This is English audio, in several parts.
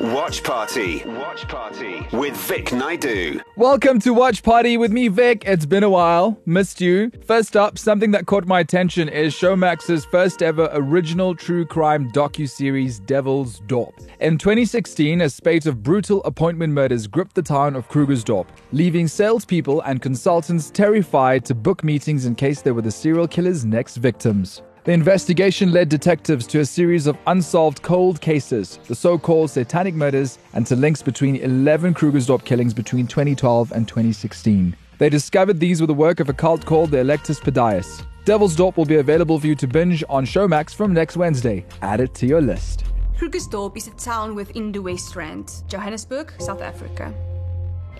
Watch Party. Watch Party with Vic Naidu. Welcome to Watch Party with me, Vic. It's been a while. Missed you. First up, something that caught my attention is Showmax's first ever original true crime docu-series, Devil's Dorp. In 2016, a spate of brutal appointment murders gripped the town of Krugersdorp, leaving salespeople and consultants terrified to book meetings in case they were the serial killer's next victims. The investigation led detectives to a series of unsolved cold cases, the so called satanic murders, and to links between 11 Krugersdorp killings between 2012 and 2016. They discovered these were the work of a cult called the Electus per Deus. Devil's Dorp will be available for you to binge on Showmax from next Wednesday. Add it to your list. Krugersdorp is a town within the West Rand, Johannesburg, South Africa.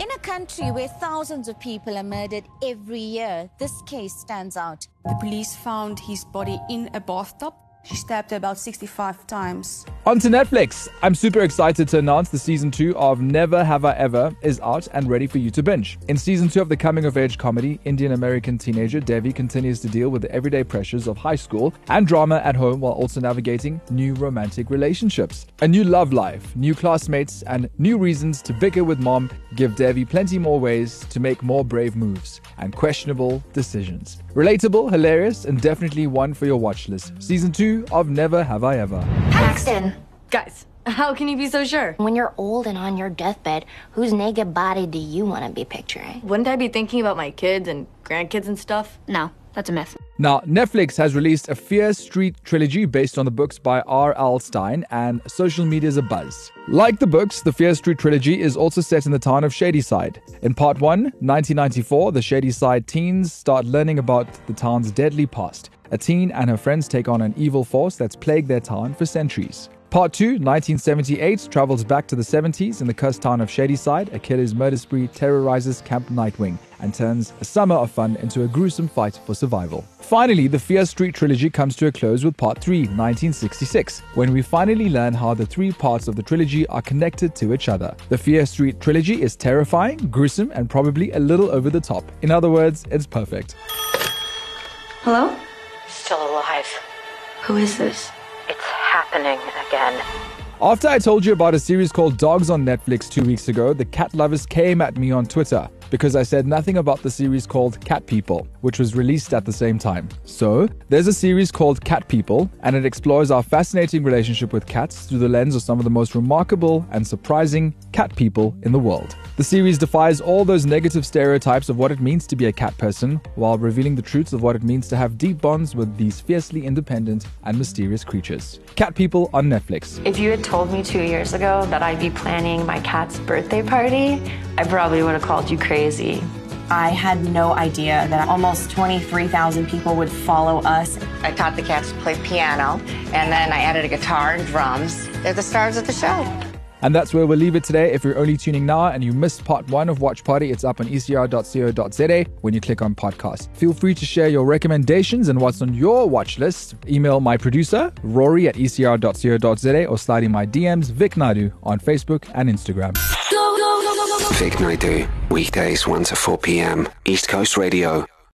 In a country where thousands of people are murdered every year, this case stands out. The police found his body in a bathtub. She stabbed her about 65 times. On to Netflix. I'm super excited to announce the season two of Never Have I Ever is out and ready for you to binge. In season two of the coming of age comedy, Indian American teenager Devi continues to deal with the everyday pressures of high school and drama at home while also navigating new romantic relationships. A new love life, new classmates, and new reasons to bicker with mom give Devi plenty more ways to make more brave moves and questionable decisions. Relatable, hilarious, and definitely one for your watch list. Season 2 of Never Have I Ever. Paxton, Guys, how can you be so sure? when you're old and on your deathbed, whose naked body do you want to be picturing? Wouldn't I be thinking about my kids and grandkids and stuff? No, that's a myth. Now, Netflix has released a Fear Street trilogy based on the books by R.L. Stine, and social media is a buzz. Like the books, the Fear Street trilogy is also set in the town of Shadyside. In part 1, 1994, the Shadyside teens start learning about the town's deadly past. A teen and her friends take on an evil force that's plagued their town for centuries. Part 2, 1978, travels back to the 70s in the cursed town of Shadyside. A killer's murder spree terrorizes Camp Nightwing and turns a summer of fun into a gruesome fight for survival. Finally, the Fear Street trilogy comes to a close with Part 3, 1966, when we finally learn how the three parts of the trilogy are connected to each other. The Fear Street trilogy is terrifying, gruesome, and probably a little over the top. In other words, it's perfect. Hello? Still alive. Who is this? It's happening again. After I told you about a series called Dogs on Netflix two weeks ago, the cat lovers came at me on Twitter because I said nothing about the series called Cat People, which was released at the same time. So, there's a series called Cat People, and it explores our fascinating relationship with cats through the lens of some of the most remarkable and surprising cat people in the world. The series defies all those negative stereotypes of what it means to be a cat person while revealing the truths of what it means to have deep bonds with these fiercely independent and mysterious creatures. Cat People on Netflix. If you had told me two years ago that I'd be planning my cat's birthday party, I probably would have called you crazy. I had no idea that almost 23,000 people would follow us. I taught the cats to play piano, and then I added a guitar and drums. They're the stars of the show. And that's where we'll leave it today. If you're only tuning now and you missed part one of Watch Party, it's up on ecr.co.za when you click on podcast. Feel free to share your recommendations and what's on your watch list. Email my producer, Rory at ecr.co.za or slide in my DMs, Vic Naidu, on Facebook and Instagram. Vic Naidu. Weekdays 1 to 4 p.m. East Coast Radio.